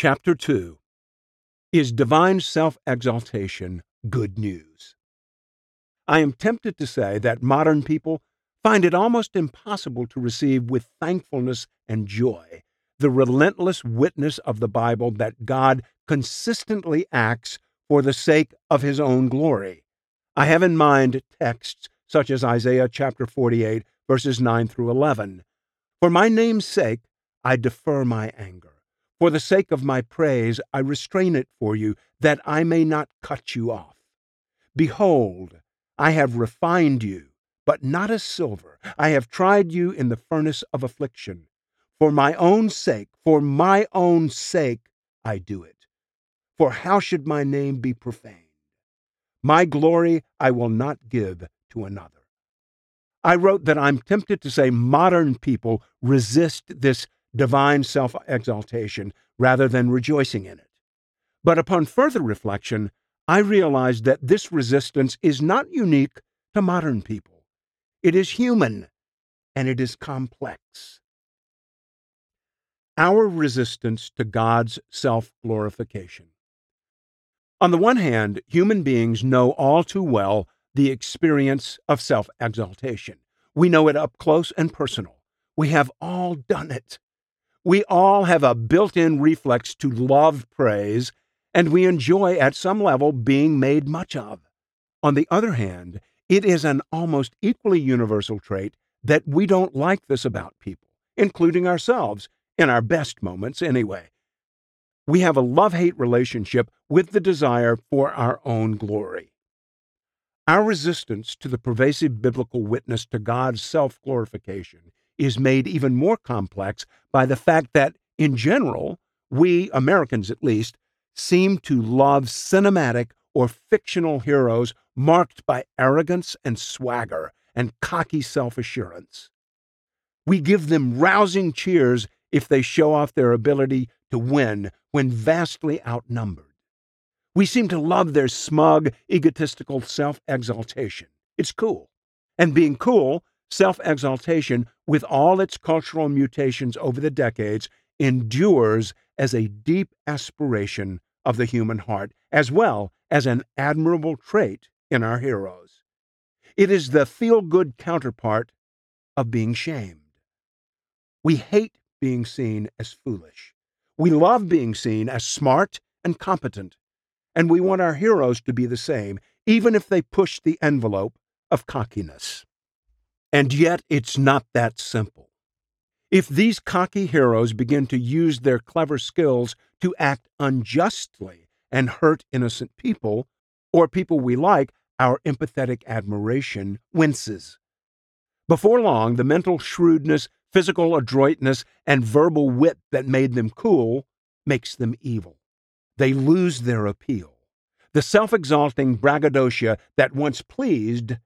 Chapter 2 Is Divine Self Exaltation Good News? I am tempted to say that modern people find it almost impossible to receive with thankfulness and joy the relentless witness of the Bible that God consistently acts for the sake of his own glory. I have in mind texts such as Isaiah chapter 48, verses 9 through 11. For my name's sake, I defer my anger. For the sake of my praise, I restrain it for you, that I may not cut you off. Behold, I have refined you, but not as silver. I have tried you in the furnace of affliction. For my own sake, for my own sake, I do it. For how should my name be profaned? My glory I will not give to another. I wrote that I'm tempted to say modern people resist this divine self exaltation rather than rejoicing in it. But upon further reflection, I realized that this resistance is not unique to modern people. It is human and it is complex. Our resistance to God's self glorification. On the one hand, human beings know all too well the experience of self exaltation. We know it up close and personal. We have all done it. We all have a built in reflex to love praise, and we enjoy at some level being made much of. On the other hand, it is an almost equally universal trait that we don't like this about people, including ourselves, in our best moments anyway. We have a love hate relationship with the desire for our own glory. Our resistance to the pervasive biblical witness to God's self glorification is made even more complex by the fact that, in general, we, Americans at least, seem to love cinematic or fictional heroes marked by arrogance and swagger and cocky self assurance. We give them rousing cheers if they show off their ability to win when vastly outnumbered. We seem to love their smug, egotistical self exaltation. It's cool. And being cool self exaltation, with all its cultural mutations over the decades, endures as a deep aspiration of the human heart, as well as an admirable trait in our heroes. It is the feel good counterpart of being shamed. We hate being seen as foolish. We love being seen as smart and competent. And we want our heroes to be the same, even if they push the envelope of cockiness. And yet, it's not that simple. If these cocky heroes begin to use their clever skills to act unjustly and hurt innocent people, or people we like, our empathetic admiration winces. Before long, the mental shrewdness, physical adroitness, and verbal wit that made them cool makes them evil. They lose their appeal. The self exalting braggadocio that once pleased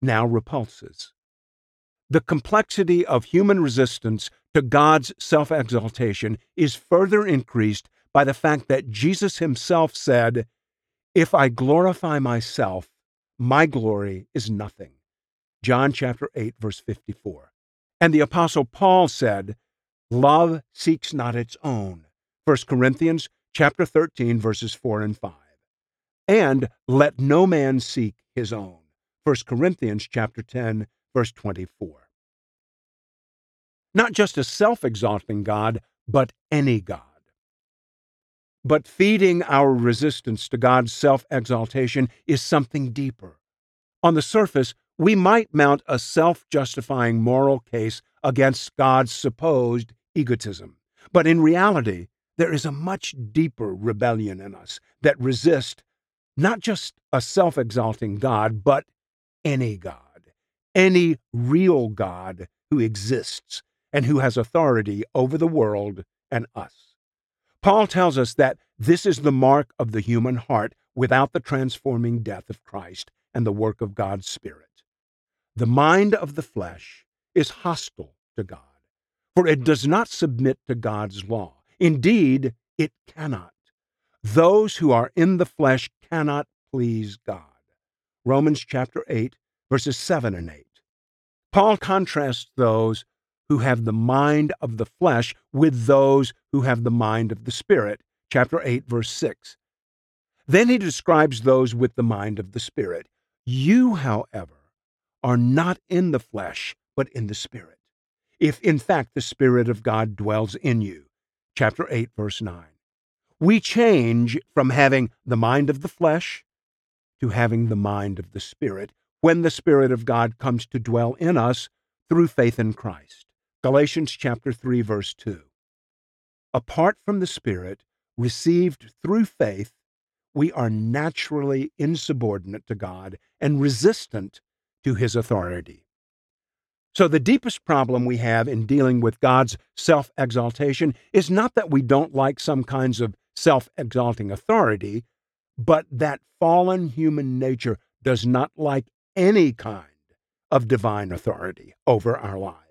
now repulses. The complexity of human resistance to God's self exaltation is further increased by the fact that Jesus himself said, If I glorify myself, my glory is nothing. John chapter 8 verse 54. And the apostle Paul said, Love seeks not its own. 1 Corinthians chapter 13 verses 4 and 5. And let no man seek his own. 1 Corinthians chapter 10 verse 24. Not just a self exalting God, but any God. But feeding our resistance to God's self exaltation is something deeper. On the surface, we might mount a self justifying moral case against God's supposed egotism. But in reality, there is a much deeper rebellion in us that resists not just a self exalting God, but any God, any real God who exists and who has authority over the world and us. Paul tells us that this is the mark of the human heart without the transforming death of Christ and the work of God's Spirit. The mind of the flesh is hostile to God, for it does not submit to God's law. Indeed, it cannot. Those who are in the flesh cannot please God. Romans chapter 8, verses 7 and 8. Paul contrasts those who have the mind of the flesh with those who have the mind of the Spirit. chapter 8 verse 6. Then he describes those with the mind of the Spirit. You, however, are not in the flesh, but in the Spirit. If in fact the Spirit of God dwells in you. Chapter 8 verse 9. We change from having the mind of the flesh to having the mind of the Spirit when the Spirit of God comes to dwell in us through faith in Christ. Galatians chapter 3 verse 2. Apart from the Spirit, received through faith, we are naturally insubordinate to God and resistant to his authority. So, the deepest problem we have in dealing with God's self exaltation is not that we don't like some kinds of self exalting authority, but that fallen human nature does not like any kind of divine authority over our lives.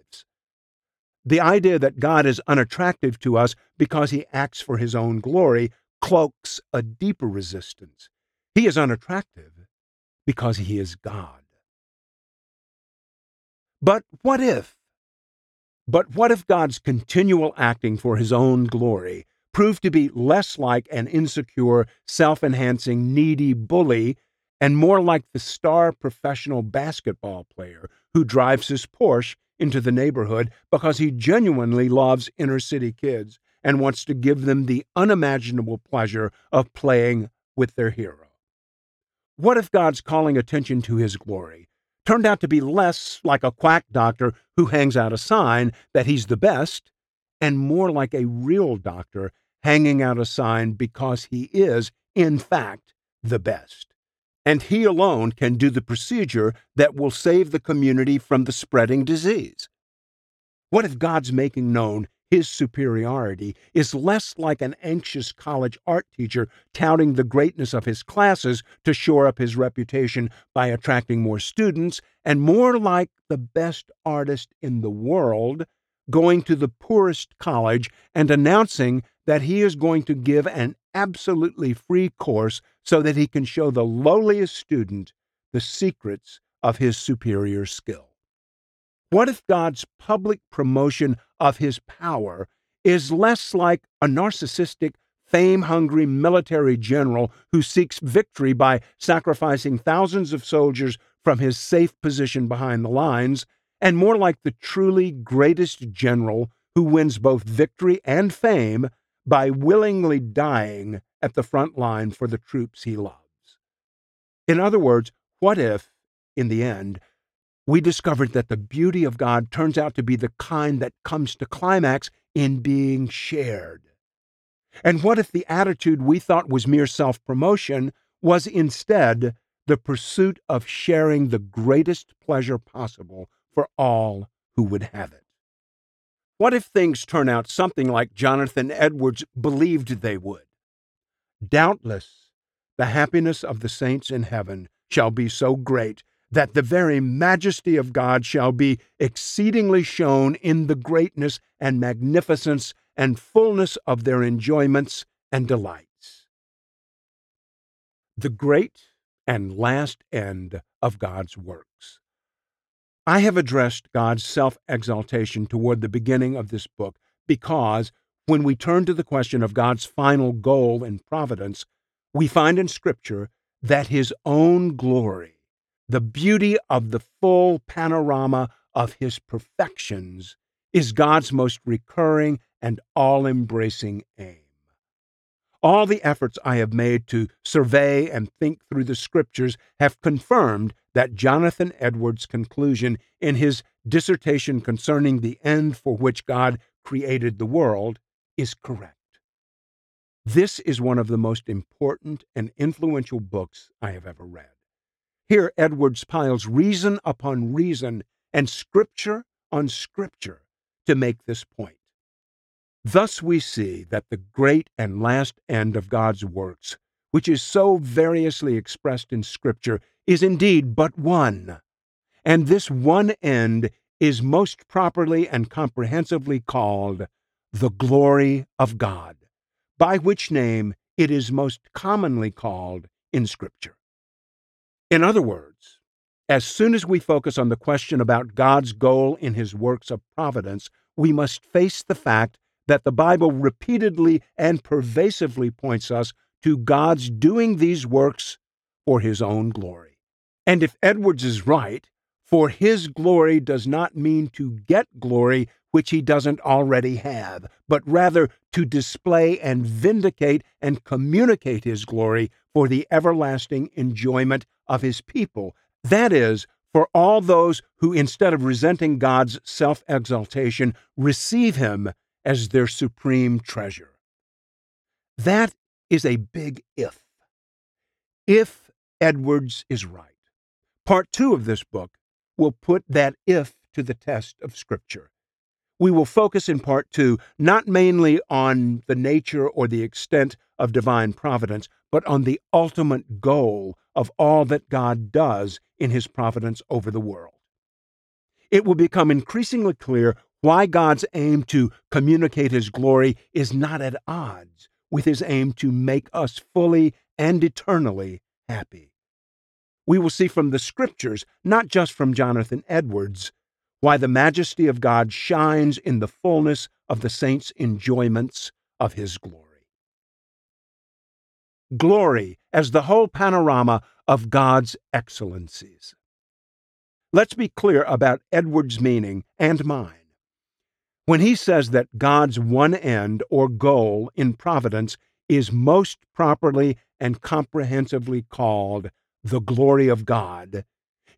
The idea that God is unattractive to us because he acts for his own glory cloaks a deeper resistance. He is unattractive because he is God. But what if? But what if God's continual acting for his own glory proved to be less like an insecure, self enhancing, needy bully and more like the star professional basketball player who drives his Porsche into the neighborhood because he genuinely loves inner city kids and wants to give them the unimaginable pleasure of playing with their hero. What if God's calling attention to his glory turned out to be less like a quack doctor who hangs out a sign that he's the best and more like a real doctor hanging out a sign because he is, in fact, the best? And he alone can do the procedure that will save the community from the spreading disease. What if God's making known his superiority is less like an anxious college art teacher touting the greatness of his classes to shore up his reputation by attracting more students, and more like the best artist in the world going to the poorest college and announcing that he is going to give an absolutely free course so that he can show the lowliest student the secrets of his superior skill. What if God's public promotion of his power is less like a narcissistic, fame hungry military general who seeks victory by sacrificing thousands of soldiers from his safe position behind the lines, and more like the truly greatest general who wins both victory and fame by willingly dying at the front line for the troops he loves. In other words, what if, in the end, we discovered that the beauty of God turns out to be the kind that comes to climax in being shared? And what if the attitude we thought was mere self promotion was instead the pursuit of sharing the greatest pleasure possible for all who would have it? What if things turn out something like Jonathan Edwards believed they would? Doubtless, the happiness of the saints in heaven shall be so great that the very majesty of God shall be exceedingly shown in the greatness and magnificence and fullness of their enjoyments and delights. The great and last end of God's works. I have addressed God's self exaltation toward the beginning of this book because when we turn to the question of God's final goal in providence, we find in Scripture that His own glory, the beauty of the full panorama of His perfections, is God's most recurring and all embracing aim. All the efforts I have made to survey and think through the Scriptures have confirmed that Jonathan Edwards' conclusion in his dissertation concerning the end for which God created the world is correct. This is one of the most important and influential books I have ever read. Here, Edwards piles reason upon reason and scripture on scripture to make this point. Thus, we see that the great and last end of God's works, which is so variously expressed in Scripture, is indeed but one. And this one end is most properly and comprehensively called the glory of God, by which name it is most commonly called in Scripture. In other words, as soon as we focus on the question about God's goal in His works of providence, we must face the fact that the Bible repeatedly and pervasively points us to God's doing these works for his own glory. And if Edwards is right, for his glory does not mean to get glory which he doesn't already have, but rather to display and vindicate and communicate his glory for the everlasting enjoyment of his people. That is, for all those who, instead of resenting God's self exaltation, receive him as their supreme treasure. That is a big if. If Edwards is right. Part two of this book will put that if to the test of Scripture. We will focus in part two not mainly on the nature or the extent of divine providence, but on the ultimate goal of all that God does in his providence over the world. It will become increasingly clear why God's aim to communicate his glory is not at odds with his aim to make us fully and eternally happy. We will see from the scriptures, not just from Jonathan Edwards, why the majesty of God shines in the fullness of the saints' enjoyments of his glory. Glory as the whole panorama of God's excellencies. Let's be clear about Edwards' meaning and mine. When he says that God's one end or goal in providence is most properly and comprehensively called the glory of God,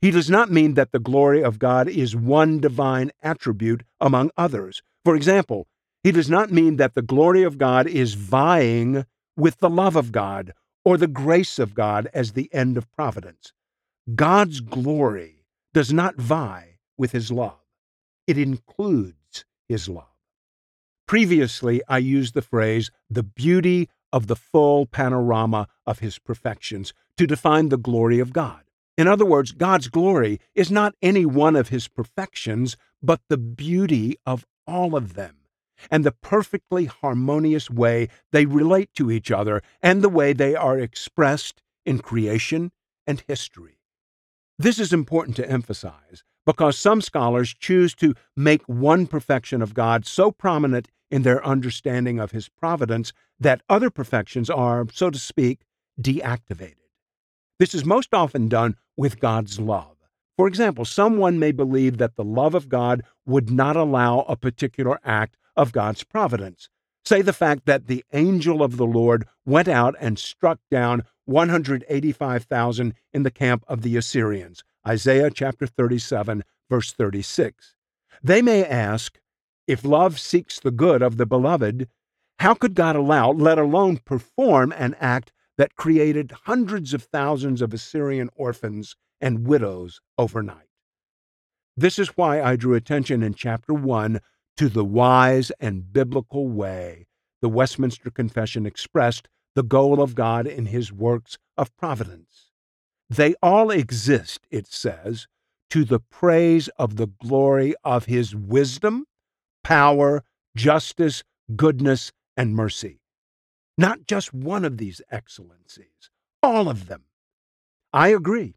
he does not mean that the glory of God is one divine attribute among others. For example, he does not mean that the glory of God is vying with the love of God or the grace of God as the end of providence. God's glory does not vie with his love, it includes his love. Previously, I used the phrase the beauty of the full panorama of his perfections to define the glory of God. In other words, God's glory is not any one of his perfections, but the beauty of all of them, and the perfectly harmonious way they relate to each other, and the way they are expressed in creation and history. This is important to emphasize because some scholars choose to make one perfection of God so prominent in their understanding of his providence that other perfections are, so to speak, deactivated. This is most often done with God's love. For example, someone may believe that the love of God would not allow a particular act of God's providence. Say the fact that the angel of the Lord went out and struck down 185,000 in the camp of the Assyrians. Isaiah chapter 37, verse 36. They may ask, if love seeks the good of the beloved, how could God allow, let alone perform, an act that created hundreds of thousands of Assyrian orphans and widows overnight? This is why I drew attention in chapter 1 to the wise and biblical way the Westminster Confession expressed the goal of God in his works of providence. They all exist, it says, to the praise of the glory of his wisdom, power, justice, goodness, and mercy. Not just one of these excellencies, all of them. I agree.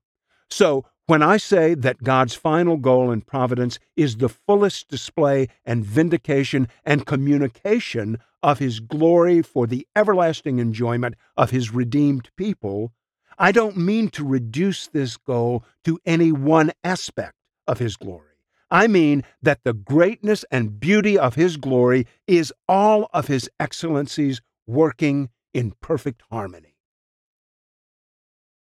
So, when I say that God's final goal in providence is the fullest display and vindication and communication of his glory for the everlasting enjoyment of his redeemed people, I don't mean to reduce this goal to any one aspect of His glory. I mean that the greatness and beauty of His glory is all of His excellencies working in perfect harmony.